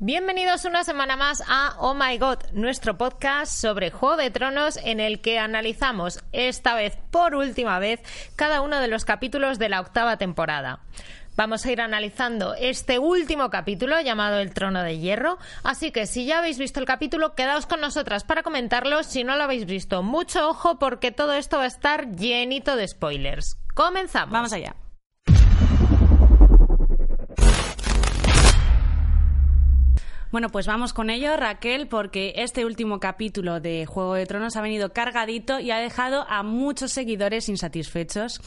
Bienvenidos una semana más a Oh My God, nuestro podcast sobre Juego de Tronos en el que analizamos esta vez por última vez cada uno de los capítulos de la octava temporada. Vamos a ir analizando este último capítulo llamado El Trono de Hierro, así que si ya habéis visto el capítulo, quedaos con nosotras para comentarlo. Si no lo habéis visto, mucho ojo porque todo esto va a estar llenito de spoilers. Comenzamos. Vamos allá. Bueno, pues vamos con ello, Raquel, porque este último capítulo de Juego de Tronos ha venido cargadito y ha dejado a muchos seguidores insatisfechos.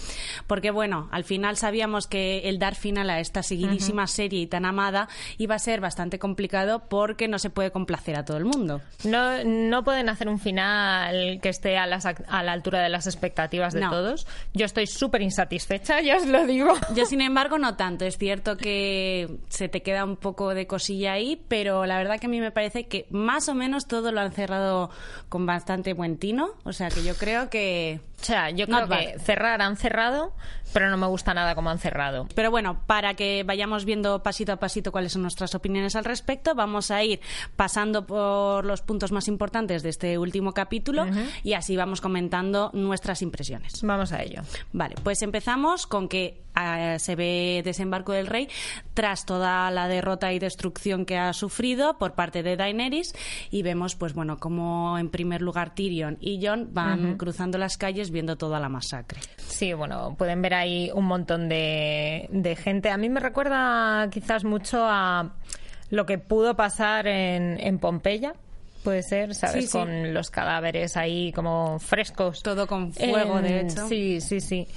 Porque, bueno, al final sabíamos que el dar final a esta seguidísima serie y tan amada iba a ser bastante complicado porque no se puede complacer a todo el mundo. No, no pueden hacer un final que esté a, las, a la altura de las expectativas de No. todos. Yo estoy súper insatisfecha, ya os lo digo. Yo, sin embargo, no tanto. Es cierto que se te queda un poco de cosilla ahí, pero la verdad que a mí me parece que más o menos todo lo han cerrado con bastante buen tino. O sea que yo creo que... O sea, yo Not creo que bad. cerrar han cerrado, pero no me gusta nada como han cerrado. Pero bueno, para que vayamos viendo pasito a pasito cuáles son nuestras opiniones al respecto, vamos a ir pasando por los puntos más importantes de este último capítulo y así vamos comentando nuestras impresiones. Vamos a ello. Vale, pues empezamos con que ah, se ve desembarco del rey tras toda la derrota y destrucción que ha sufrido por parte de Daenerys y vemos pues bueno como en primer lugar Tyrion y Jon van cruzando las calles viendo toda la masacre. Sí, bueno, pueden ver ahí un montón de, de gente. A mí me recuerda quizás mucho a lo que pudo pasar en, en Pompeya. Puede ser, ¿sabes? Sí, sí. Con los cadáveres ahí como frescos. Todo con fuego, de hecho. Sí, sí, sí.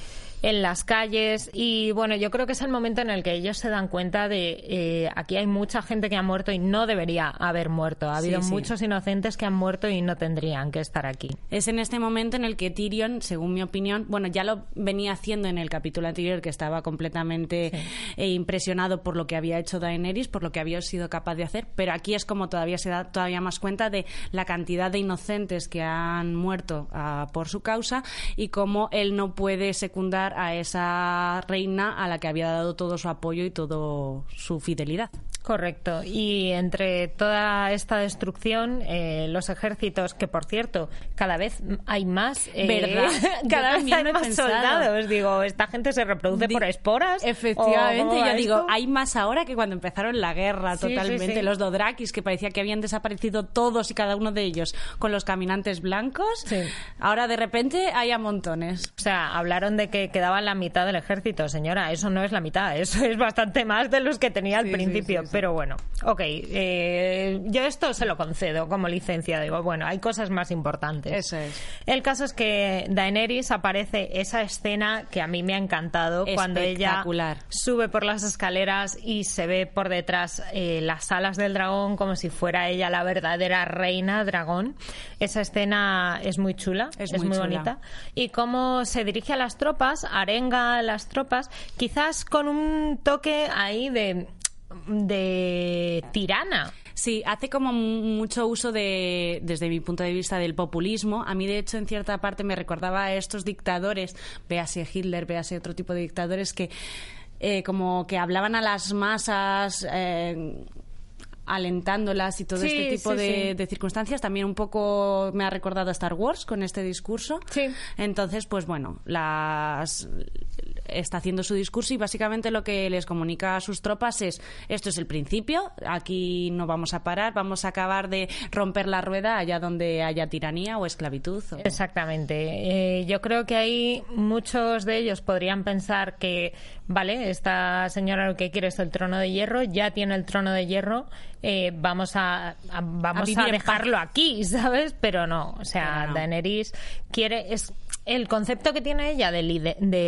En las calles. Y bueno, yo creo que es el momento en el que ellos se dan cuenta de eh, aquí hay mucha gente que ha muerto y no debería haber muerto. Ha habido sí. muchos inocentes que han muerto y no tendrían que estar aquí. Es en este momento en el que Tyrion, según mi opinión, bueno, ya lo venía haciendo en el capítulo anterior, que estaba completamente eh, impresionado por lo que había hecho Daenerys, por lo que había sido capaz de hacer, pero aquí es como todavía se da todavía más cuenta de la cantidad de inocentes que han muerto ah, por su causa y cómo él no puede secundar a esa reina a la que había dado todo su apoyo y todo su fidelidad. Correcto. Y entre toda esta destrucción, eh, los ejércitos, que por cierto, cada vez hay más. eh, ¿Verdad? Cada vez hay más pensado. soldados. Digo, ¿esta gente se reproduce Di- por esporas? ¿O Efectivamente, yo digo, esto? hay más ahora que cuando empezaron la guerra, Sí, totalmente. sí. Los Dodrakis, que parecía que habían desaparecido todos y cada uno de ellos con los caminantes blancos. Ahora de repente hay a montones. O sea, hablaron de que quedaban la mitad del ejército, señora. Eso no es la mitad, eso es bastante más de los que tenía al principio. Pero bueno, ok. eh, yo esto se lo concedo como licencia. Digo, bueno, hay cosas más importantes. Eso es. El caso es que Daenerys aparece esa escena que a mí me ha encantado cuando ella sube por las escaleras y se ve por detrás eh, las alas del dragón como si fuera ella la verdadera reina dragón. Esa escena es muy chula, Es es, muy muy, chula. bonita. Y cómo se dirige a las tropas, arenga a las tropas, quizás con un toque ahí de de tirana. Sí, hace como mu- mucho uso de, desde mi punto de vista, del populismo. A mí, de hecho, en cierta parte me recordaba a estos dictadores, véase Hitler, véase otro tipo de dictadores que eh, como que hablaban a las masas. eh, alentándolas y todo Sí, este tipo sí, de, sí. de circunstancias también un poco me ha recordado a Star Wars con este discurso Sí. entonces pues bueno las está haciendo su discurso y básicamente lo que les comunica a sus tropas es esto es el principio, aquí no vamos a parar, vamos a acabar de romper la rueda allá donde haya tiranía o esclavitud. o- Exactamente. Eh, yo creo que ahí muchos de ellos podrían pensar que, vale, esta señora lo que quiere es el trono de hierro, ya tiene el trono de hierro, eh, vamos a, a- vamos a, dejarlo aquí, ¿sabes? Pero no, o sea, no. Daenerys quiere es el concepto que tiene ella de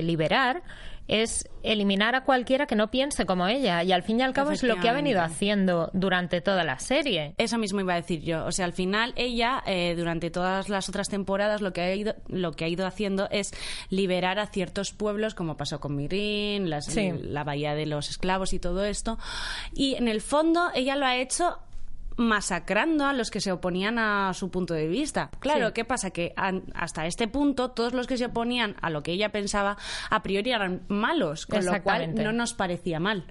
liberar es eliminar a cualquiera que no piense como ella y al fin y al cabo es lo que ha venido haciendo durante toda la serie. Eso mismo iba a decir yo. O sea, al final ella, eh, durante todas las otras temporadas, lo que, ha ido, lo que ha ido haciendo es liberar a ciertos pueblos, como pasó con Mirin, las- Sí. la Bahía de los Esclavos y todo esto. Y en el fondo ella lo ha hecho masacrando a los que se oponían a su punto de vista. Claro, Sí. ¿qué pasa? Que an- hasta este punto todos los que se oponían a lo que ella pensaba a priori eran malos, con lo cual no nos parecía mal.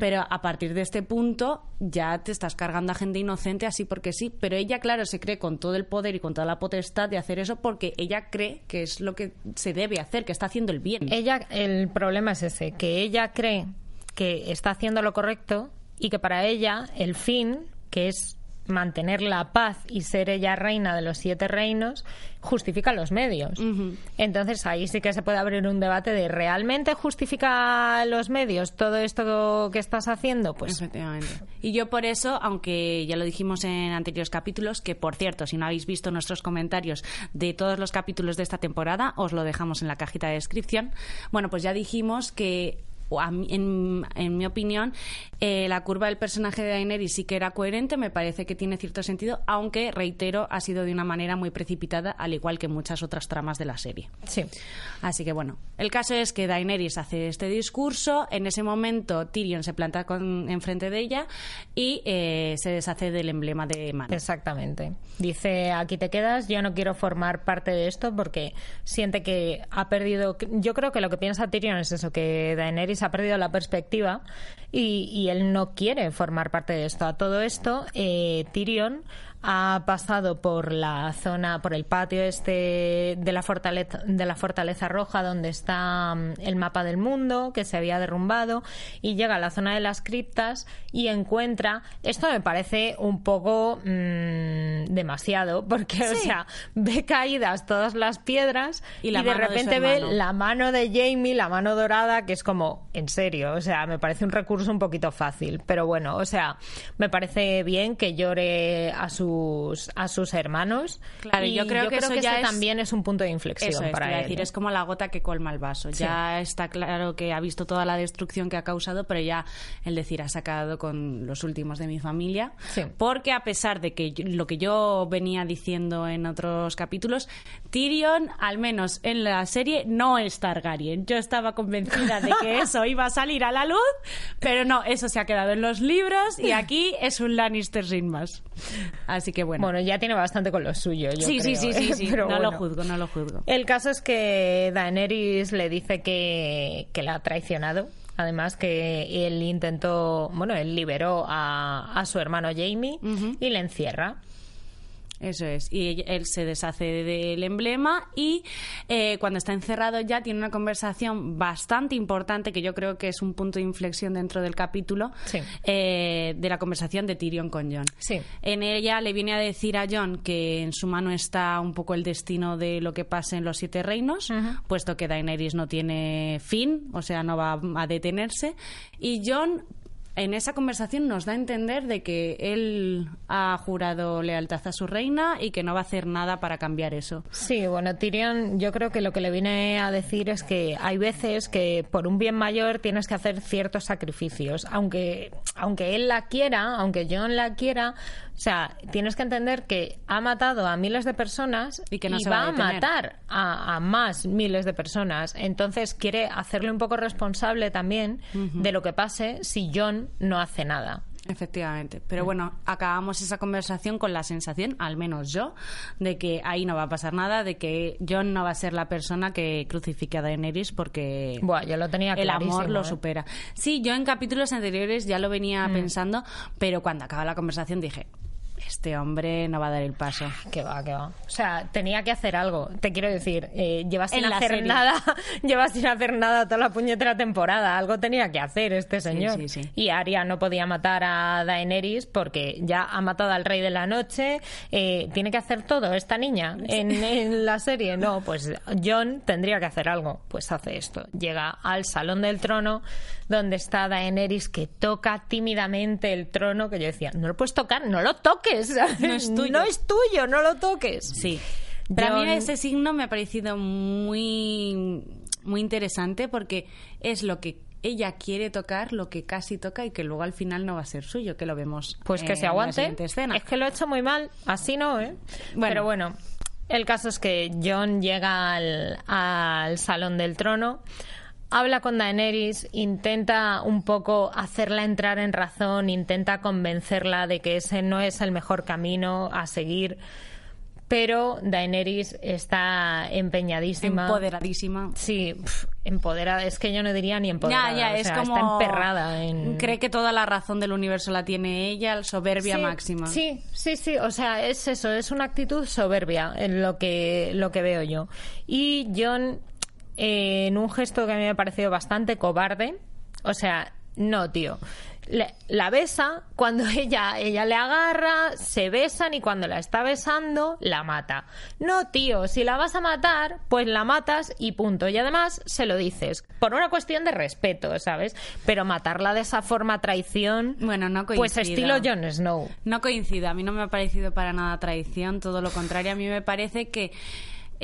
Pero a partir de este punto ya te estás cargando a gente inocente así porque sí. Pero ella, claro, se cree con todo el poder y con toda la potestad de hacer eso porque ella cree que es lo que se debe hacer, que está haciendo el bien. Ella, el problema es ese, que ella cree que está haciendo lo correcto y que para ella el fin, que es mantener la paz y ser ella reina de los siete reinos, justifica los medios. Entonces ahí sí que se puede abrir un debate de ¿realmente justifica los medios todo esto que estás haciendo? Pues Efectivamente. Y yo por eso, aunque ya lo dijimos en anteriores capítulos, que por cierto, si no habéis visto nuestros comentarios de todos los capítulos de esta temporada, os lo dejamos en la cajita de descripción. Bueno, pues ya dijimos que en, en mi opinión, eh, la curva del personaje de Daenerys sí que era coherente, me parece que tiene cierto sentido, aunque, reitero, ha sido de una manera muy precipitada, al igual que muchas otras tramas de la serie. sí. Así que bueno, el caso es que Daenerys hace este discurso, en ese momento Tyrion se planta con, enfrente de ella y eh, se deshace del emblema de mano. Exactamente. Dice, aquí te quedas, yo no quiero formar parte de esto porque siente que ha perdido... Yo creo que lo que piensa Tyrion es eso, que Daenerys ha perdido la perspectiva y, y él no quiere formar parte de esto. A todo esto, eh, Tyrion ha pasado por la zona, por el patio este de la fortaleza, de la fortaleza roja donde está mm, el mapa del mundo que se había derrumbado y llega a la zona de las criptas y encuentra, esto me parece un poco mm, demasiado porque o sea, ve caídas todas las piedras Y y, la de su repente ve la mano de Jamie, la mano dorada, que es como, en serio, o sea, me parece un recurso un poquito fácil, pero bueno, o sea, me parece bien que llore a sus a sus hermanos. Claro, y yo creo que eso ya ese es- también es un punto de inflexión Eso es, para él. decir, es como la gota que colma el vaso. Ya está claro que ha visto toda la destrucción que ha causado, pero ya el decir ha sacado con los últimos de mi familia. Sí. Porque a pesar de que yo- lo que yo venía diciendo en otros capítulos, Tyrion, al menos en la serie, no es Targaryen. Yo estaba convencida de que eso iba a salir a la luz, pero no, eso se ha quedado en los libros y aquí es un Lannister sin más. Así que bueno. Bueno, ya tiene bastante con lo suyo. yo sí, sí, creo, sí, sí, ¿eh? sí. Pero no lo juzgo, no lo juzgo. El caso es que Daenerys le dice que, que la ha traicionado. Además que él intentó, bueno, él liberó a, a su hermano Jamie y le encierra. Eso es. Y él se deshace del emblema y eh, cuando está encerrado ya tiene una conversación bastante importante que yo creo que es un punto de inflexión dentro del capítulo Sí. eh, de la conversación de Tyrion con John. Sí. En ella le viene a decir a John que en su mano está un poco el destino de lo que pase en los siete reinos, puesto que Daenerys no tiene fin, o sea, no va a detenerse. Y John en esa conversación nos da a entender de que él ha jurado lealtad a su reina y que no va a hacer nada para cambiar eso. Sí, bueno, Tyrion yo creo que lo que le viene a decir es que hay veces que por un bien mayor tienes que hacer ciertos sacrificios, aunque aunque él la quiera, aunque John la quiera, o sea, tienes que entender que ha matado a miles de personas Y que no se va va a matar a, a más miles de personas. Entonces quiere hacerle un poco responsable también de lo que pase si John no hace nada. Efectivamente. Pero bueno, acabamos esa conversación con la sensación, al menos yo, de que ahí no va a pasar nada, de que John no va a ser la persona que crucifique a Daenerys porque Buah, yo lo tenía el amor lo ¿eh? supera. Sí, yo en capítulos anteriores ya lo venía pensando, pero cuando acaba la conversación dije, este hombre no va a dar el paso. Que va, que va. O sea, tenía que hacer algo. Te quiero decir, eh, llevas sin En hacer serie. nada, llevas sin hacer nada toda la puñetera temporada. Algo tenía que hacer este señor. sí, sí. Y Arya no podía matar a Daenerys porque ya ha matado al rey de la noche. eh, tiene que hacer todo esta niña en, en la serie. No, pues John tendría que hacer algo. Pues hace esto. Llega al salón del trono donde está Daenerys que toca tímidamente el trono que yo decía, no lo puedes tocar, no lo toques. No es tuyo. No es tuyo, no lo toques. Sí. Pero a John- mí ese signo me ha parecido muy, muy interesante porque es lo que ella quiere tocar, lo que casi toca y que luego al final no va a ser suyo, que lo vemos. Pues que en se la aguante. siguiente escena. Es que lo he hecho muy mal. Así no, ¿eh? Bueno. Pero bueno, el caso es que John llega al, al salón del trono. Habla con Daenerys, intenta un poco hacerla entrar en razón, intenta convencerla de que ese no es el mejor camino a seguir. Pero Daenerys está empeñadísima. Empoderadísima. Sí, pf, empoderada. Es que yo no diría ni empoderada. Ya, ya, o es sea, como. Está emperrada en. Cree que toda la razón del universo la tiene ella, soberbia Sí, máxima. Sí, sí, sí. O sea, es eso, es una actitud soberbia en lo que, lo que veo yo. Y John, eh, en un gesto que a mí me ha parecido bastante cobarde, o sea, no, tío. Le- la besa, cuando ella, ella le agarra, se besan y cuando la está besando, la mata. No, tío, si la vas a matar, pues la matas y punto. Y además se lo dices, por una cuestión de respeto, ¿sabes? Pero matarla de esa forma traición, Bueno, no pues coincido. estilo Jon Snow. No coincido, a mí no me ha parecido para nada traición, todo lo contrario, a mí me parece que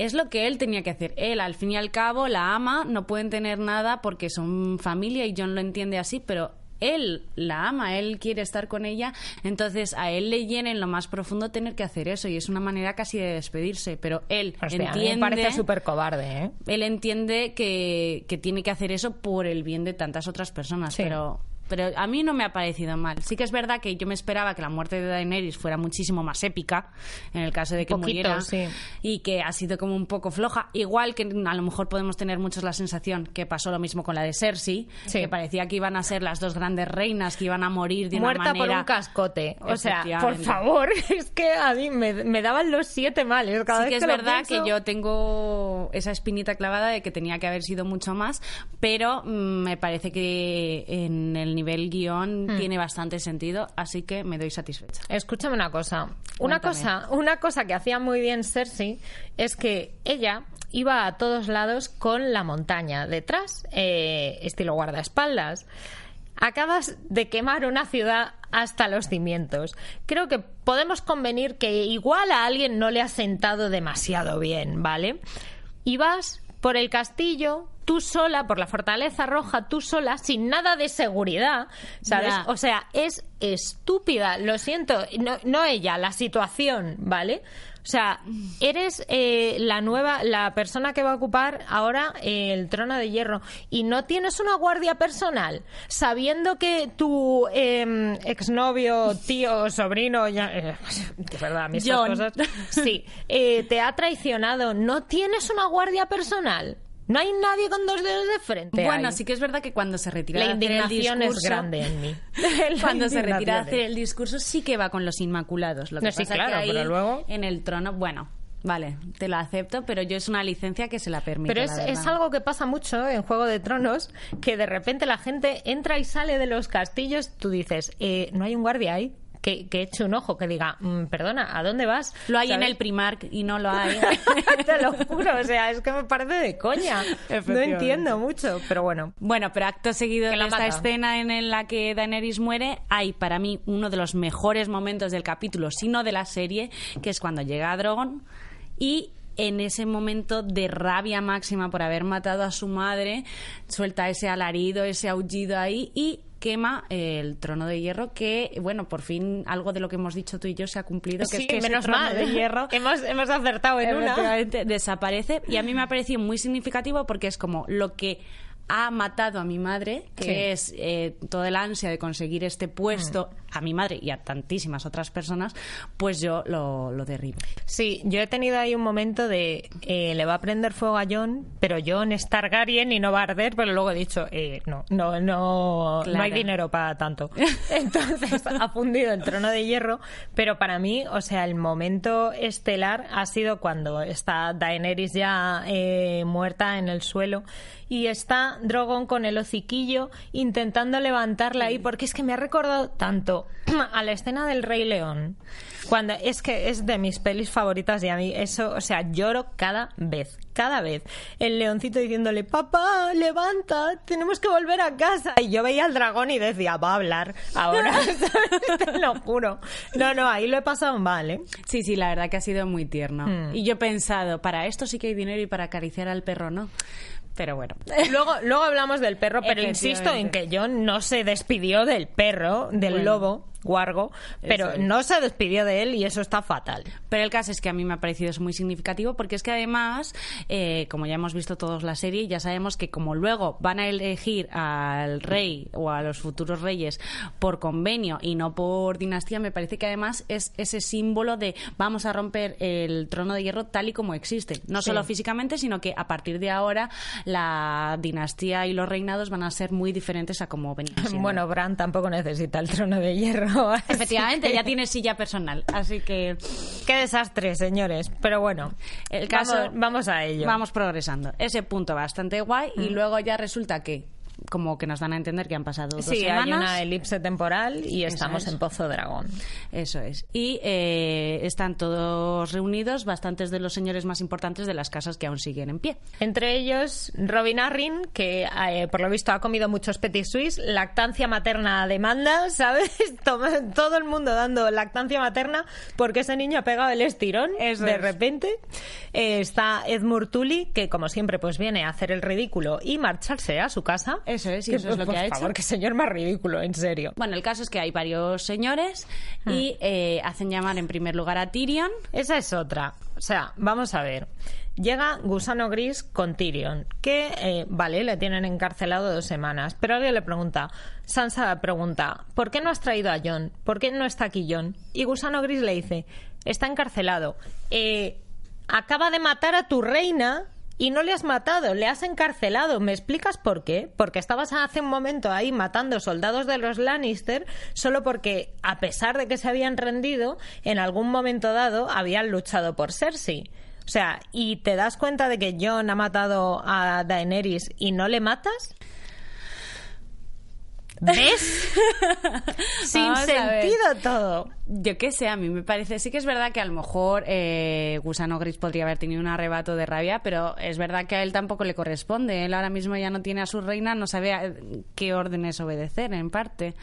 es lo que él tenía que hacer. Él, al fin y al cabo, la ama, no pueden tener nada porque son familia y John lo entiende así, pero él la ama, él quiere estar con ella, entonces a él le llena en lo más profundo tener que hacer eso y es una manera casi de despedirse, pero él Hostia, a mí entiende... me parece súper cobarde, ¿eh? él entiende que, que tiene que hacer eso por el bien de tantas otras personas, Sí. pero pero a mí no me ha parecido mal. Sí que es verdad que yo me esperaba que la muerte de Daenerys fuera muchísimo más épica, en el caso de que poquito, muriera, sí. y que ha sido como un poco floja. Igual que a lo mejor podemos tener muchos la sensación que pasó lo mismo con la de Cersei, Sí. que parecía que iban a ser las dos grandes reinas, que iban a morir de Muerta una por manera... un cascote. O sea, por favor, es que a mí me, me daban los siete males. Cada sí vez que es lo verdad pienso. que yo tengo esa espinita clavada de que tenía que haber sido mucho más, pero mm, me parece que en el nivel guion Hmm. tiene bastante sentido, así que me doy satisfecha. Escúchame una cosa. Una cosa, una cosa que hacía muy bien Cersei es que ella iba a todos lados con la montaña detrás, eh, estilo guardaespaldas. Acabas de quemar una ciudad hasta los cimientos. Creo que podemos convenir que igual a alguien no le ha sentado demasiado bien, ¿vale? Y vas por el castillo, tú sola, por la fortaleza roja, tú sola, sin nada de seguridad, ¿sabes? Ya. O sea, es estúpida, lo siento, no, no ella, la situación, ¿vale? O sea, eres eh, la nueva, la persona que va a ocupar ahora eh, el trono de hierro y no tienes una guardia personal, sabiendo que tu eh, exnovio, tío, sobrino, ya, eh, de verdad, John. cosas, sí, eh, te ha traicionado, no tienes una guardia personal. No hay nadie con dos dedos de frente. Bueno, ahí. sí que es verdad que cuando se retira La de hacer el indignación es discurso- grande en mí. La cuando se retira de hacer el discurso sí que va con los inmaculados. Lo que No, sí, pasa claro, que ahí, pero luego- en el trono, bueno, vale, te lo acepto, pero yo es una licencia que se la permite. Pero es, la algo que pasa mucho en Juego de Tronos, que de repente la gente entra y sale de los castillos, tú dices, eh, no hay un guardia ahí. Que, que eche un ojo, que diga, "Mm, perdona, ¿a dónde vas? Lo hay en el Primark y no lo hay. Te lo juro, o sea, es que me parece de coña. No entiendo mucho, pero bueno. Bueno, pero acto seguido Que de esta mata. escena en la que Daenerys muere, hay para mí uno de los mejores momentos del capítulo, sino de la serie, que es cuando llega Drogon y en ese momento de rabia máxima por haber matado a su madre, suelta ese alarido, ese aullido ahí y quema el trono de hierro que, bueno, por fin algo de lo que hemos dicho tú y yo se ha cumplido, que Sí, es que ese menos trono mal. de hierro hemos, hemos acertado en una. desaparece y a mí me ha parecido muy significativo porque es como lo que ha matado a mi madre, que Sí. es eh, toda el ansia de conseguir este puesto a mi madre y a tantísimas otras personas, pues yo lo, lo derribo. Sí, yo he tenido ahí un momento de eh, le va a prender fuego a John, pero John es Targaryen y no va a arder, pero luego he dicho, eh, no, no, no, Claro. no hay dinero para tanto. Entonces ha fundido el trono de hierro, pero para mí, o sea, el momento estelar ha sido cuando está Daenerys ya eh, muerta en el suelo y está Drogon con el hociquillo intentando levantarla ahí, porque es que me ha recordado tanto a la escena del Rey León. Cuando es que es de mis pelis favoritas y a mí eso, o sea, lloro cada vez, cada vez. El leoncito diciéndole, papá, levanta, tenemos que volver a casa. Y yo veía al dragón y decía, va a hablar ahora, te lo juro. No, no, ahí lo he pasado mal, ¿eh? Sí, sí, la verdad que ha sido muy tierno. Hmm. Y yo he pensado, para esto sí que hay dinero y para acariciar al perro no. Pero bueno. Luego, luego hablamos del perro, pero insisto en que John no se despidió del perro, del Bueno. lobo. Wargo, pero es. no se despidió de él y eso está fatal. Pero el caso es que a mí me ha parecido eso muy significativo porque es que además, eh, como ya hemos visto todos la serie, ya sabemos que como luego van a elegir al rey o a los futuros reyes por convenio y no por dinastía, me parece que además es ese símbolo de vamos a romper el trono de hierro tal y como existe. No Sí. solo físicamente, sino que a partir de ahora la dinastía y los reinados van a ser muy diferentes a como venían. Bueno, Bran tampoco necesita el trono de hierro. Efectivamente, que- ya tiene silla personal, así que Qué desastre, señores. Pero bueno, El caso- vamos, vamos a ello. Vamos progresando. Ese punto bastante guay y luego ya resulta que como que nos dan a entender que han pasado dos Sí, semanas. hay una elipse temporal y Eso estamos es. en Pozo Dragón. Eso es. Y eh, están todos reunidos, bastantes de los señores más importantes de las casas que aún siguen en pie. Entre ellos, Robin Arryn, que eh, por lo visto ha comido muchos petit suisse, lactancia materna a demanda, ¿sabes? Todo el mundo dando lactancia materna porque ese niño ha pegado el estirón Eso de es. repente. Eh, está Edmure Tully, que como siempre pues viene a hacer el ridículo y marcharse a su casa. Eso es, y eso es lo por que ha hecho. favor, qué señor más ridículo, en serio. Bueno, el caso es que hay varios señores y eh, hacen llamar en primer lugar a Tyrion. Esa es otra. O sea, vamos a ver. Llega Gusano Gris con Tyrion, que, eh, vale, le tienen encarcelado dos semanas, pero alguien le pregunta, Sansa pregunta, ¿por qué no has traído a John? ¿Por qué no está aquí John? Y Gusano Gris le dice, está encarcelado. Eh, acaba de matar a tu reina y no le has matado, le has encarcelado. ¿Me explicas por qué? Porque estabas hace un momento ahí matando soldados de los Lannister solo porque, a pesar de que se habían rendido, en algún momento dado habían luchado por Cersei. O sea, ¿y te das cuenta de que Jon ha matado a Daenerys y no le matas? ¿Ves? Sin sentido todo. Yo qué sé, a mí me parece, sí que es verdad que a lo mejor eh, Gusano Gris podría haber tenido un arrebato de rabia, pero es verdad que a él tampoco le corresponde. Él ahora mismo ya no tiene a su reina, no sabe a- qué órdenes obedecer, en parte.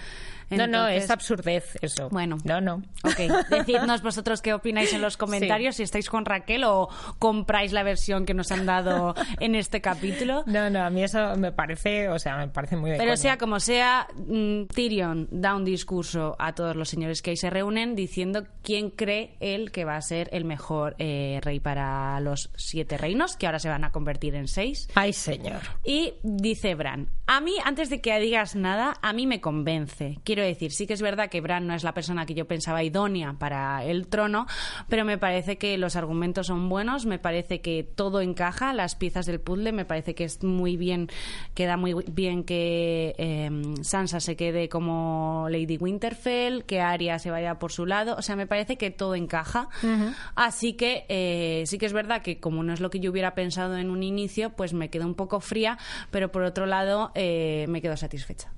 No, no, es absurdez eso. Bueno. No, no. Ok, decidnos vosotros qué opináis en los comentarios, si estáis con Raquel o compráis la versión que nos han dado en este capítulo. No, no, a mí eso me parece, o sea, me parece muy de Pero coña. sea como sea, mm, Tyrion da un discurso a todos los señores que ahí se reúnen diciendo quién cree él que va a ser el mejor eh, rey para los siete reinos, que ahora se van a convertir en seis. Ay, señor. Y dice Bran, a mí, antes de que digas nada, a mí me convence. Quiero decir, sí que es verdad que Bran no es la persona que yo pensaba idónea para el trono, pero me parece que los argumentos son buenos, me parece que todo encaja, las piezas del puzzle, me parece que es muy bien, queda muy bien que eh, Sansa se quede como Lady Winterfell, que Arya se vaya por su lado, o sea, me parece que todo encaja. Así que eh, sí que es verdad que como no es lo que yo hubiera pensado en un inicio, pues me quedo un poco fría, pero por otro lado eh, me quedo satisfecha.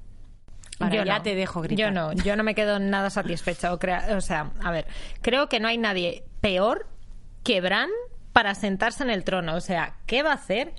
Ahora Yo ya no. te dejo gritar. Yo no, yo no me quedo nada satisfecha. O, crea- o sea, a ver, creo que no hay nadie peor que Bran para sentarse en el trono. O sea, ¿qué va a hacer?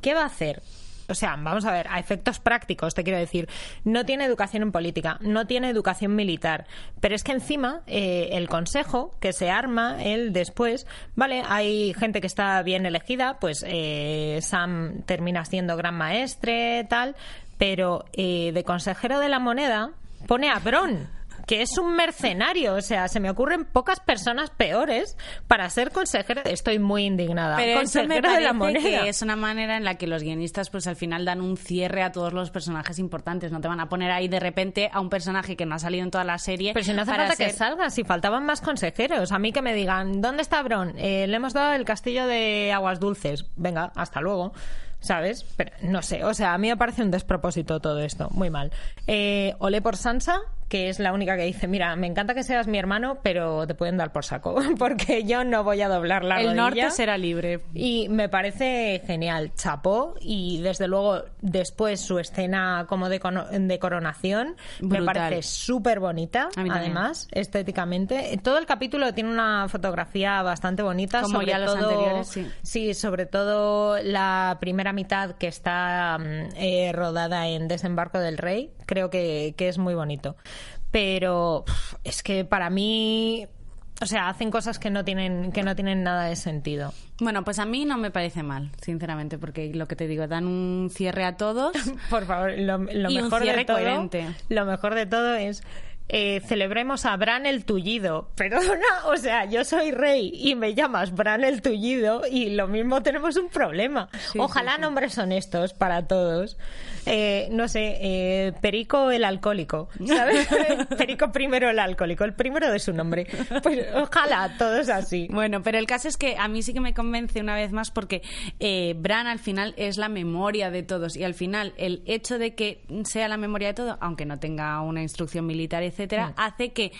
¿Qué va a hacer? O sea, vamos a ver, a efectos prácticos, te quiero decir, no tiene educación en política, no tiene educación militar, pero es que encima eh, el consejo que se arma él después, vale, hay gente que está bien elegida, pues eh, Sam termina siendo gran maestre, tal, pero eh, de consejero de la moneda pone a Bron que es un mercenario, o sea, se me ocurren pocas personas peores para ser consejero. Estoy muy indignada. Pero eso me consejero de la moneda. que es una manera en la que los guionistas pues al final dan un cierre a todos los personajes importantes. No te van a poner ahí de repente a un personaje que no ha salido en toda la serie. Pero si no hace falta que salga, si faltaban más consejeros. A mí que me digan, ¿dónde está Bron? Eh, le hemos dado el castillo de aguas dulces. Venga, hasta luego. ¿Sabes? Pero no sé, o sea, a mí me parece un despropósito todo esto, muy mal. Eh, olé por Sansa, que es la única que dice, mira, me encanta que seas mi hermano, pero te pueden dar por saco, porque yo no voy a doblar la El rodilla. norte será libre. Y me parece genial, chapó y desde luego después su escena como de, de coronación me parece súper bonita, además, estéticamente. Todo el capítulo tiene una fotografía bastante bonita. Como sobre ya los todo- anteriores, sí. Sí, sobre todo la primera mitad que está mm, eh, rodada en Desembarco del Rey, creo que, que es muy bonito. Pero es que para mí... O sea, hacen cosas que no tienen que no tienen nada de sentido. Bueno, pues a mí no me parece mal, sinceramente, porque lo que te digo, dan un cierre a todos. Por favor, lo, lo Y un mejor cierre de todo, coherente. lo mejor de todo es eh, celebremos a Bran el Tullido. Perdona, o sea, yo soy rey y me llamas Bran el Tullido y lo mismo tenemos un problema. Ojalá nombres honestos para todos. Eh, no sé, eh, Perico el alcohólico, ¿sabes? Perico primero el alcohólico, el primero de su nombre. Pues ojalá, todos así. Bueno, pero el caso es que a mí sí que me convence una vez más porque eh, Bran al final es la memoria de todos y al final el hecho de que sea la memoria de todo, aunque no tenga una instrucción militar, etcétera, mm. hace que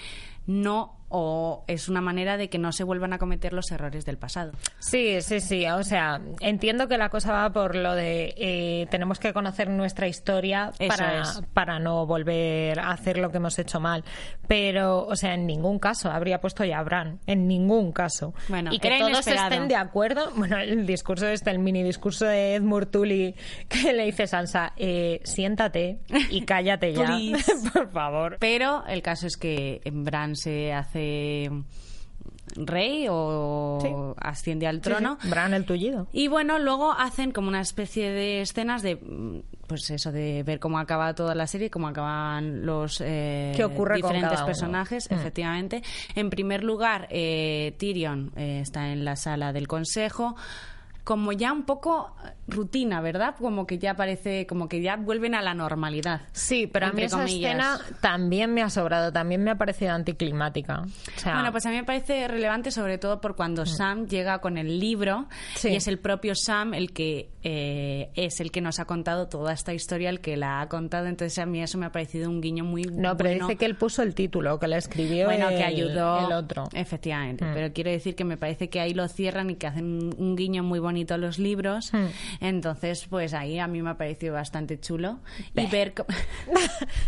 no o es una manera de que no se vuelvan a cometer los errores del pasado. Sí, sí, sí. O sea, entiendo que la cosa va por lo de eh, tenemos que conocer nuestra historia para, para no volver a hacer lo que hemos hecho mal. Pero, o sea, en ningún caso habría puesto ya a Bran. En ningún caso. Bueno, y que todos estén de acuerdo. Bueno, el discurso este, el mini discurso de Ed Murtuli que le dice Sansa, eh, siéntate y cállate ya, por favor. Pero el caso es que Bran se hace rey o asciende al trono. Bran el tullido. Y bueno, luego hacen como una especie de escenas de pues eso de ver cómo acaba toda la serie, cómo acaban los eh, diferentes personajes, mm. efectivamente. En primer lugar, eh, Tyrion eh, está en la sala del consejo como ya un poco rutina, ¿verdad? Como que ya parece, como que ya vuelven a la normalidad. Sí, pero a mí esa escena también me ha sobrado, también me ha parecido anticlimática. bueno, pues a mí me parece relevante sobre todo por cuando mm. Sam llega con el libro y es el propio Sam el que eh, es el que nos ha contado toda esta historia, el que la ha contado. Entonces a mí eso me ha parecido un guiño muy No, pero dice que él puso el título, que le escribió bueno, que ayudó el otro. Efectivamente, mm. pero quiero decir que me parece que ahí lo cierran y que hacen un guiño muy bonito los libros. Hmm. Entonces, pues ahí a mí me ha parecido bastante chulo. Y ver,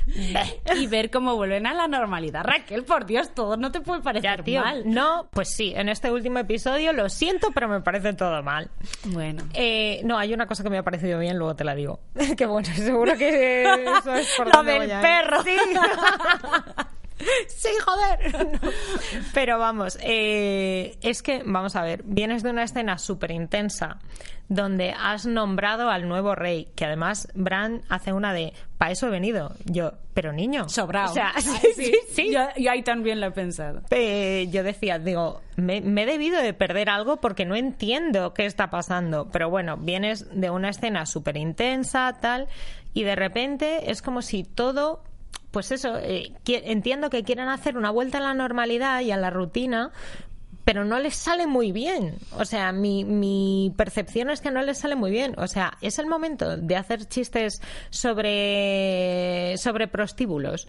y ver cómo vuelven a la normalidad. Raquel, por Dios, todo no te puede parecer mal. No, pues sí, en este último episodio lo siento, pero me parece todo mal. Bueno. Eh, no, hay una cosa que me ha parecido bien, luego te la digo. que bueno, seguro que eso es por Lo del perro. Sí. sí, joder. Pero vamos, eh, es que, vamos a ver, vienes de una escena súper intensa donde has nombrado al nuevo rey, que además Bran hace una de, para eso he venido. Yo, pero niño. Sobrado. O sea, sí, sí, Yo, ahí también lo he pensado. yo decía, digo, me, me, he debido de perder algo porque no entiendo qué está pasando. Pero bueno, vienes de una escena súper intensa, tal, y de repente es como si todo pues eso, eh, entiendo que quieran hacer una vuelta a la normalidad y a la rutina, pero no les sale muy bien. O sea, mi, mi percepción es que no les sale muy bien. O sea, es el momento de hacer chistes sobre, sobre prostíbulos.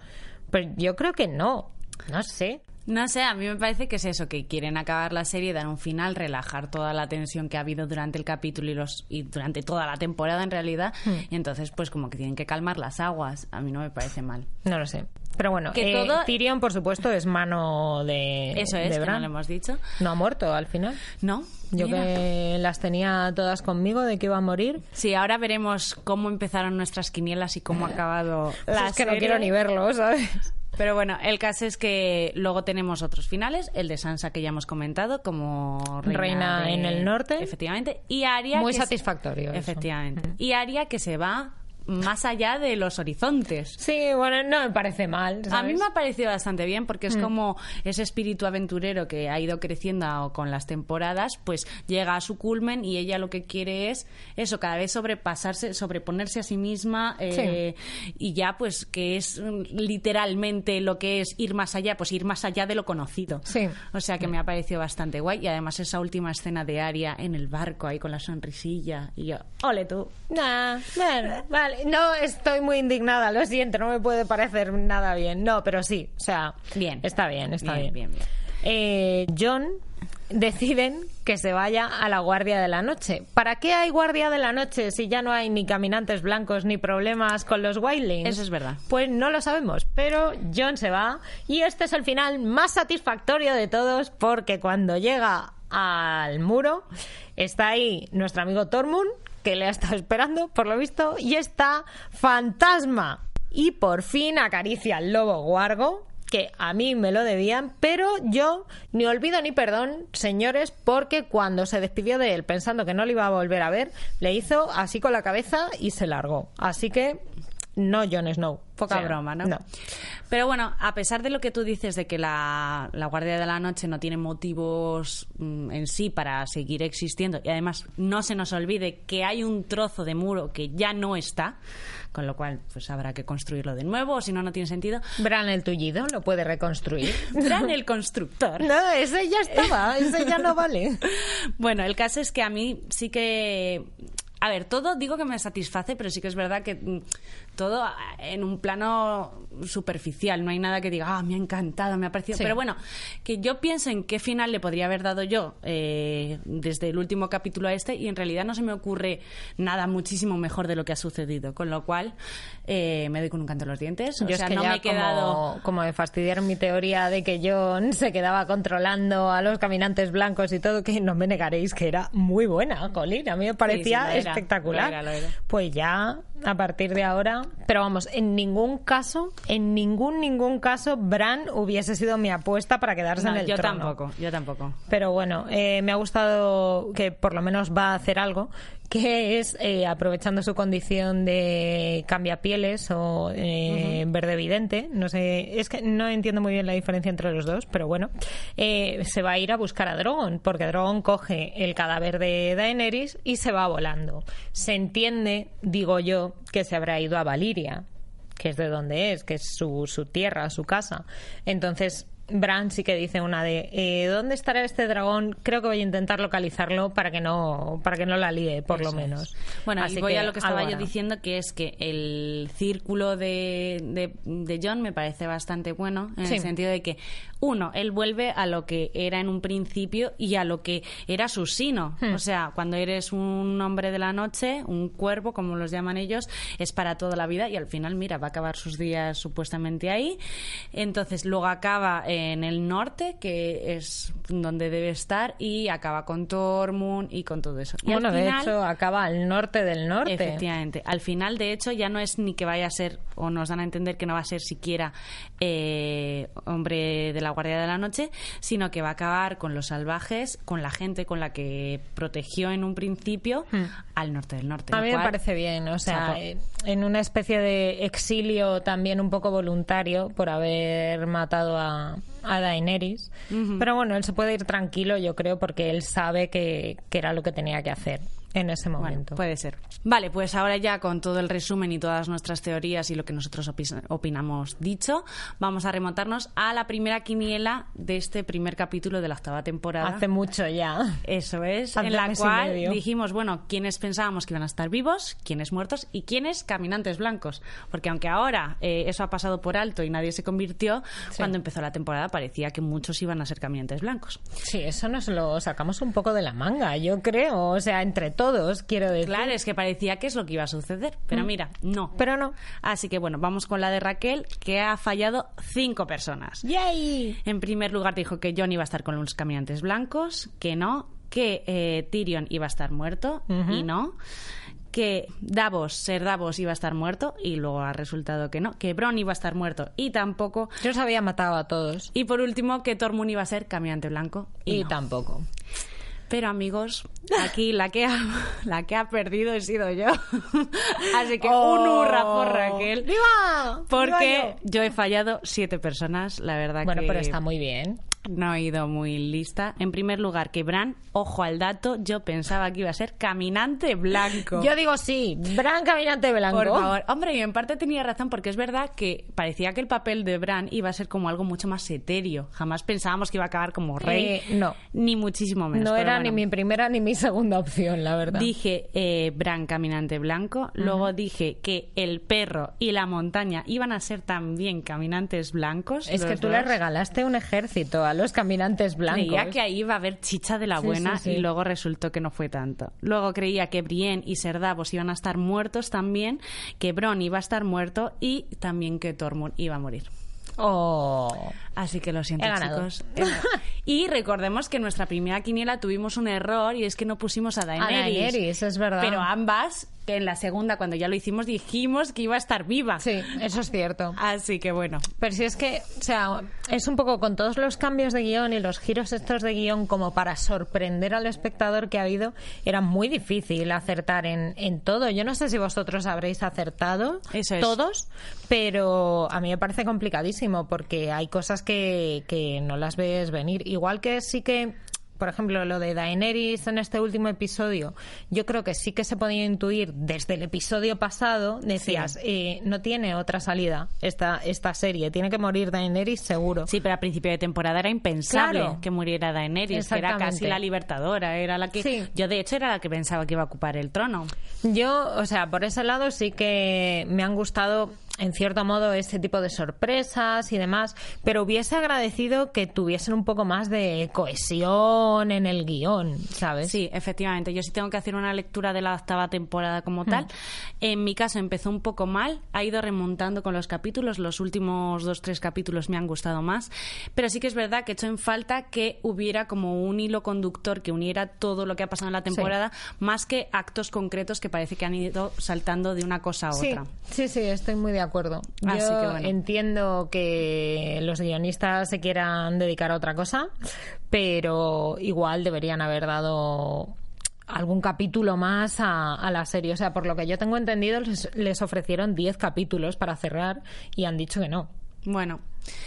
Pues yo creo que no. No sé. No sé, a mí me parece que es eso, que quieren acabar la serie, dar un final, relajar toda la tensión que ha habido durante el capítulo y, los, y durante toda la temporada en realidad. Hmm. Y entonces, pues como que tienen que calmar las aguas. A mí no me parece mal. No lo sé. Pero bueno, que eh, Tyrion, por supuesto, es mano de. Eso es, no lo hemos dicho. No ha muerto al final. No. Yo que las tenía todas conmigo de que iba a morir. Sí, ahora veremos cómo empezaron nuestras quinielas y cómo ha acabado la Es que no quiero ni verlo, ¿sabes? Pero bueno, el caso es que luego tenemos otros finales, el de Sansa que ya hemos comentado como reina, en el norte, efectivamente, y Aria muy satisfactorio, efectivamente, y Aria que se va más allá de los horizontes. Sí, bueno, no me parece mal. A mí me ha parecido bastante bien porque es mm. como ese espíritu aventurero que ha ido creciendo con las temporadas, pues llega a su culmen y ella lo que quiere es eso, cada vez sobrepasarse, sobreponerse a sí misma eh, y ya pues que es literalmente lo que es ir más allá, pues ir más allá de lo conocido. Sí. O sea que me ha parecido bastante guay y además esa última escena de Aria en el barco ahí con la sonrisilla y yo, ole tú. Nah, vale no estoy muy indignada, lo siento, no me puede parecer nada bien. No, pero sí, o sea, bien. está bien, está bien. bien. Eh, John deciden que se vaya a la guardia de la noche. ¿Para qué hay guardia de la noche si ya no hay ni caminantes blancos ni problemas con los wildlings? Eso es verdad. Pues no lo sabemos, pero John se va y este es el final más satisfactorio de todos porque cuando llega al muro está ahí nuestro amigo Tormund que le ha estado esperando, por lo visto, y está fantasma. Y por fin acaricia al lobo guargo, que a mí me lo debían, pero yo ni olvido ni perdón, señores, porque cuando se despidió de él pensando que no le iba a volver a ver, le hizo así con la cabeza y se largó. Así que no Jon Snow. Poca O sea, broma, ¿no? No. Pero bueno, a pesar de lo que tú dices de que la, la Guardia de la Noche no tiene motivos mm, en sí para seguir existiendo y además no se nos olvide que hay un trozo de muro que ya no está, con lo cual pues habrá que construirlo de nuevo o si no, no tiene sentido. Bran el tullido lo puede reconstruir. Bran el constructor. No, ese ya estaba, ese ya no vale. Bueno, el caso es que a mí sí que... A ver, todo digo que me satisface, pero sí que es verdad que mm, todo ah, en un plano superficial. No hay nada que diga, ah, me ha encantado, me ha parecido. Sí. Pero bueno, que yo pienso en qué final le podría haber dado yo eh, desde el último capítulo a este y en realidad no se me ocurre nada muchísimo mejor de lo que ha sucedido. Con lo cual, eh, me doy con un canto en los dientes. O sea, es que no ya me he quedado... como, como me fastidiaron mi teoría de que Jon se quedaba controlando a los caminantes blancos y todo, que no me negaréis que era muy buena, Colin. A mí me parecía sí, lo era. espectacular. Lo era, lo era. Pues ya, a partir de ahora... Pero vamos, en ningún caso, en ningún, ningún caso, Bran hubiese sido mi apuesta para quedarse No, en el yo trono. tampoco, yo tampoco. Pero bueno, eh, me ha gustado que por lo menos va a hacer algo, que es eh, aprovechando su condición de cambiapieles o eh, verde evidente. No sé, es que no entiendo muy bien la diferencia entre los dos, pero bueno, eh, se va a ir a buscar a Drogon, porque Drogon coge el cadáver de Daenerys y se va volando. Se entiende, digo yo, que se habrá ido a Valiria que es de donde es, que es su, su tierra, su casa. Entonces, Bran sí que dice una de eh, ¿dónde estará este dragón? Creo que voy a intentar localizarlo para que no, para que no la líe, por lo menos. es. Bueno, Así y voy que a lo que estaba yo diciendo, que es que el círculo de, de, de John me parece bastante bueno, en Sí. el sentido de que, uno, él vuelve a lo que era en un principio y a lo que era su sino. Hmm. O sea, cuando eres un hombre de la noche, un cuervo, como los llaman ellos, es para toda la vida y al final, mira, va a acabar sus días supuestamente ahí. Entonces, luego acaba en el norte, que es donde debe estar, y acaba con Tormund y con todo eso. Y al Bueno, de hecho, acaba al norte del norte. Efectivamente. Al final, de hecho, ya no es ni que vaya a ser, o nos dan a entender que no va a ser siquiera eh, hombre de la Guardia de la Noche, sino que va a acabar con los salvajes, con la gente con la que protegió en un principio al norte del norte. Hmm. A mí me cual- parece bien, o sea, eh, en una especie de exilio también un poco voluntario por haber matado a, a Daenerys. Pero bueno, él se puede ir tranquilo, yo creo, porque él sabe que, que era lo que tenía que hacer en ese Bueno, momento. puede ser. Vale, pues ahora ya con todo el resumen y todas nuestras teorías y lo que nosotros opi- opinamos dicho, vamos a remontarnos a la primera quiniela de este primer capítulo de la octava temporada. Hace mucho ya. Eso es, Hace en la cual dijimos, bueno, quiénes pensábamos que iban a estar vivos, quiénes muertos y quiénes caminantes blancos. Porque aunque ahora eh, eso ha pasado por alto y nadie se convirtió, Sí. cuando empezó la temporada parecía que muchos iban a ser caminantes blancos. Sí, eso nos lo sacamos un poco de la manga, yo creo. O sea, entre todos, quiero decir. Claro, es que parecía que es lo que iba a suceder, pero mira, no. Mm. Pero no. Así que bueno, vamos con la de Raquel, que ha fallado cinco personas. ¡Yay! En primer lugar dijo que John iba a estar con los caminantes blancos, que no, que eh, Tyrion iba a estar muerto y no, que Davos, ser Davos iba a estar muerto y luego ha resultado que no, que Bron iba a estar muerto y tampoco, Yo os había matado a todos. y por último que Tormund iba a ser caminante blanco y, Y no. tampoco. Pero amigos, aquí la que ha, la que ha perdido he sido yo. Así que un Oh. hurra por Raquel. ¡Viva! Porque ¡Viva yo he fallado siete personas, la verdad Bueno, que pero está muy bien. no he ido muy lista. En primer lugar, que Bran, ojo al dato, yo pensaba que iba a ser caminante blanco. Yo digo sí, Bran Caminante Blanco. por favor. Hombre, y en parte tenía razón porque es verdad que parecía que el papel de Bran iba a ser como algo mucho más etéreo. Jamás pensábamos que iba a acabar como rey. Eh, no. Ni muchísimo menos. No era bueno. ni mi primera ni mi segunda opción, la verdad. Dije eh, Bran caminante blanco, luego dije que el perro y la montaña iban a ser también caminantes blancos. es que tú le dos. regalaste un ejército a los caminantes blancos. Creía que ahí iba a haber chicha de la buena sí, sí. y luego resultó que no fue tanto. Luego creía que Brienne y Ser Davos iban a estar muertos también, que Bron iba a estar muerto y también que Tormund iba a morir. Oh. Así que lo siento, He chicos. Y recordemos que en nuestra primera quiniela tuvimos un error y es que no pusimos a Daenerys. A Daenerys, es verdad. Pero ambas, que en la segunda, cuando ya lo hicimos, dijimos que iba a estar viva. Sí, eso es cierto. Así que bueno. Pero si es que, o sea, es un poco con todos los cambios de guion y los giros estos de guion como para sorprender al espectador que ha habido, era muy difícil acertar en, en todo. Yo no sé si vosotros habréis acertado Eso es. todos, pero a mí me parece complicadísimo porque hay cosas que, que no las ves venir. Igual que sí que por ejemplo, lo de Daenerys en este último episodio, yo creo que sí que se podía intuir desde el episodio pasado, decías, eh, no tiene otra salida esta, esta serie, tiene que morir Daenerys seguro. Sí, pero a principio de temporada era impensable Claro. que muriera Daenerys, que era casi la libertadora, era la que Sí. yo de hecho era la que pensaba que iba a ocupar el trono. Yo, o sea, por ese lado sí que me han gustado en cierto modo ese tipo de sorpresas y demás, pero hubiese agradecido que tuviesen un poco más de cohesión en el guion, ¿sabes? Sí, efectivamente. Yo sí tengo que hacer una lectura de la octava temporada como tal. En mi caso empezó un poco mal, ha ido remontando con los capítulos. Los últimos dos, tres capítulos me han gustado más. Pero sí que es verdad que he hecho en falta que hubiera como un hilo conductor que uniera todo lo que ha pasado en la temporada, más que actos concretos que parece que han ido saltando de una cosa a Sí, otra. sí, sí, estoy muy de acuerdo. Así Yo que bueno. entiendo que los guionistas se quieran dedicar a otra cosa, pero igual deberían haber dado algún capítulo más a, a la serie. O sea, por lo que yo tengo entendido, les, les ofrecieron 10 capítulos para cerrar y han dicho que no. Bueno,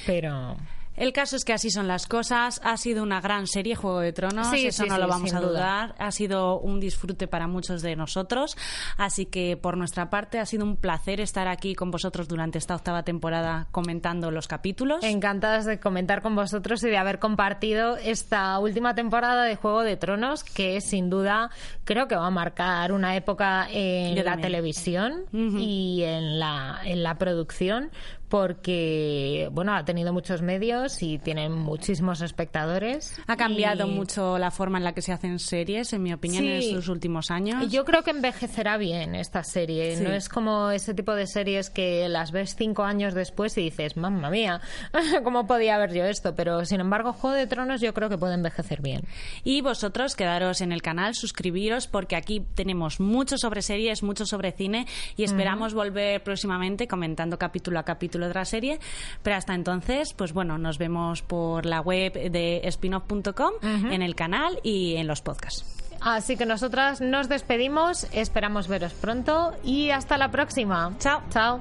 Pero El caso es que así son las cosas. Ha sido una gran serie, Juego de Tronos. Sí, eso sí, no sí, lo vamos a duda. dudar. Ha sido un disfrute para muchos de nosotros. Así que por nuestra parte ha sido un placer estar aquí con vosotros durante esta octava temporada comentando los capítulos. encantadas de comentar con vosotros y de haber compartido esta última temporada de Juego de Tronos, que sin duda creo que va a marcar una época en Yo la también. televisión y en la, en la producción, porque bueno, ha tenido muchos medios y tiene muchísimos espectadores. Ha cambiado Y- mucho la forma en la que se hacen series, en mi opinión, en estos últimos años. Yo creo que envejecerá bien esta serie. Sí. No es como ese tipo de series que las ves cinco años después y dices, mamma mía, ¿cómo podía ver yo esto? Pero sin embargo, Juego de Tronos yo creo que puede envejecer bien. Y vosotros quedaros en el canal, suscribiros, porque aquí tenemos mucho sobre series, mucho sobre cine y esperamos volver próximamente comentando capítulo a capítulo capítulo de la serie. Pero hasta entonces, pues bueno, nos vemos por la web de spinoff.com, uh en el canal y en los podcasts. Así que nosotras nos despedimos, esperamos veros pronto y hasta la próxima. Chao. Chao.